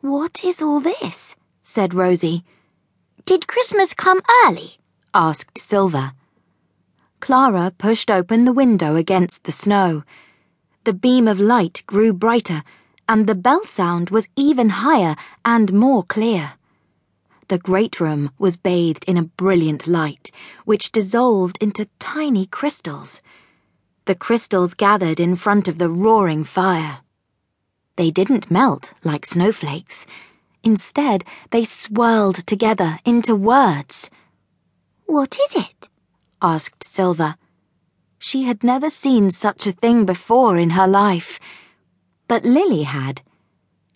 What is all this? said Rosie. Did Christmas come early? asked Silver. Clara pushed open the window against the snow. The beam of light grew brighter, and the bell sound was even higher and more clear. The great room was bathed in a brilliant light, which dissolved into tiny crystals. The crystals gathered in front of the roaring fire. They didn't melt like snowflakes. Instead, they swirled together into words. What is it? asked Silver. She had never seen such a thing before in her life. But Lily had.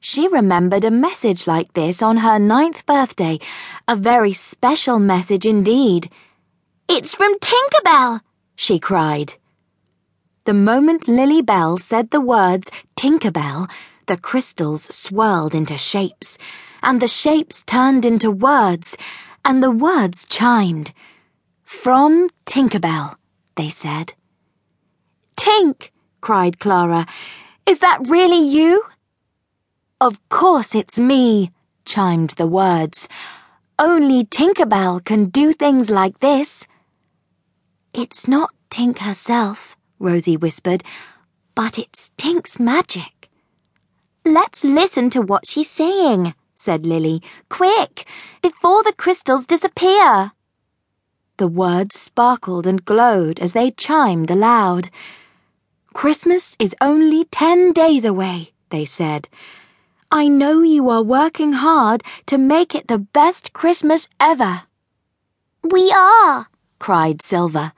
She remembered a message like this on her ninth birthday, a very special message indeed. It's from Tinker Bell, she cried. The moment Lily Bell said the words Tinker Bell, the crystals swirled into shapes, and the shapes turned into words, and the words chimed. From Tinker Bell, they said. Tink, cried Clara, is that really you? Of course it's me, chimed the words. Only Tinker Bell can do things like this. It's not Tink herself, Rosie whispered, but it's Tink's magic. Let's listen to what she's saying, said Lily. Quick, before the crystals disappear. The words sparkled and glowed as they chimed aloud. Christmas is only ten days away, they said. I know you are working hard to make it the best Christmas ever. We are, cried Silver.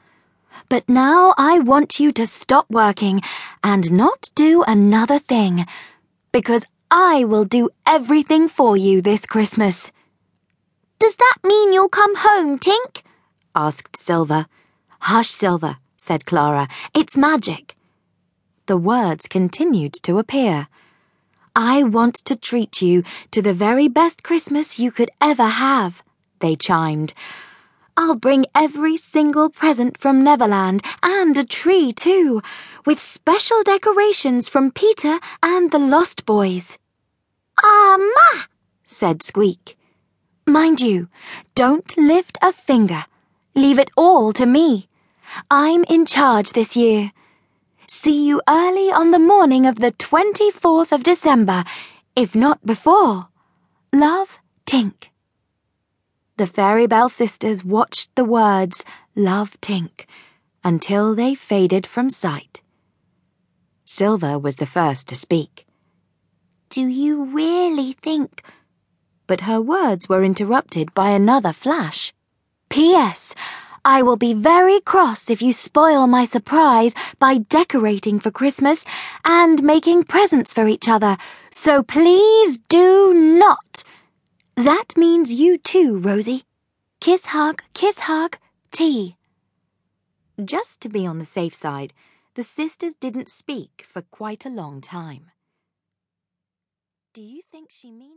But now I want you to stop working and not do another thing, because I will do everything for you this Christmas. Does that mean you'll come home, Tink? asked Silver. Hush, Silver, said Clara. It's magic. The words continued to appear. I want to treat you to the very best Christmas you could ever have, they chimed. I'll bring every single present from Neverland and a tree, too, with special decorations from Peter and the Lost Boys. Ah, Ma, said Squeak. Mind you, don't lift a finger. Leave it all to me. I'm in charge this year. See you early on the morning of the 24th of December, if not before. Love, Tink. The Fairy Bell sisters watched the words, Love, Tink, until they faded from sight. Silver was the first to speak. Do you really think? But her words were interrupted by another flash. P.S. I will be very cross if you spoil my surprise by decorating for Christmas and making presents for each other, so please do not. That means you too, Rosie. Kiss, hug, kiss, hug, tea. Just to be on the safe side, the sisters didn't speak for quite a long time. Do you think she means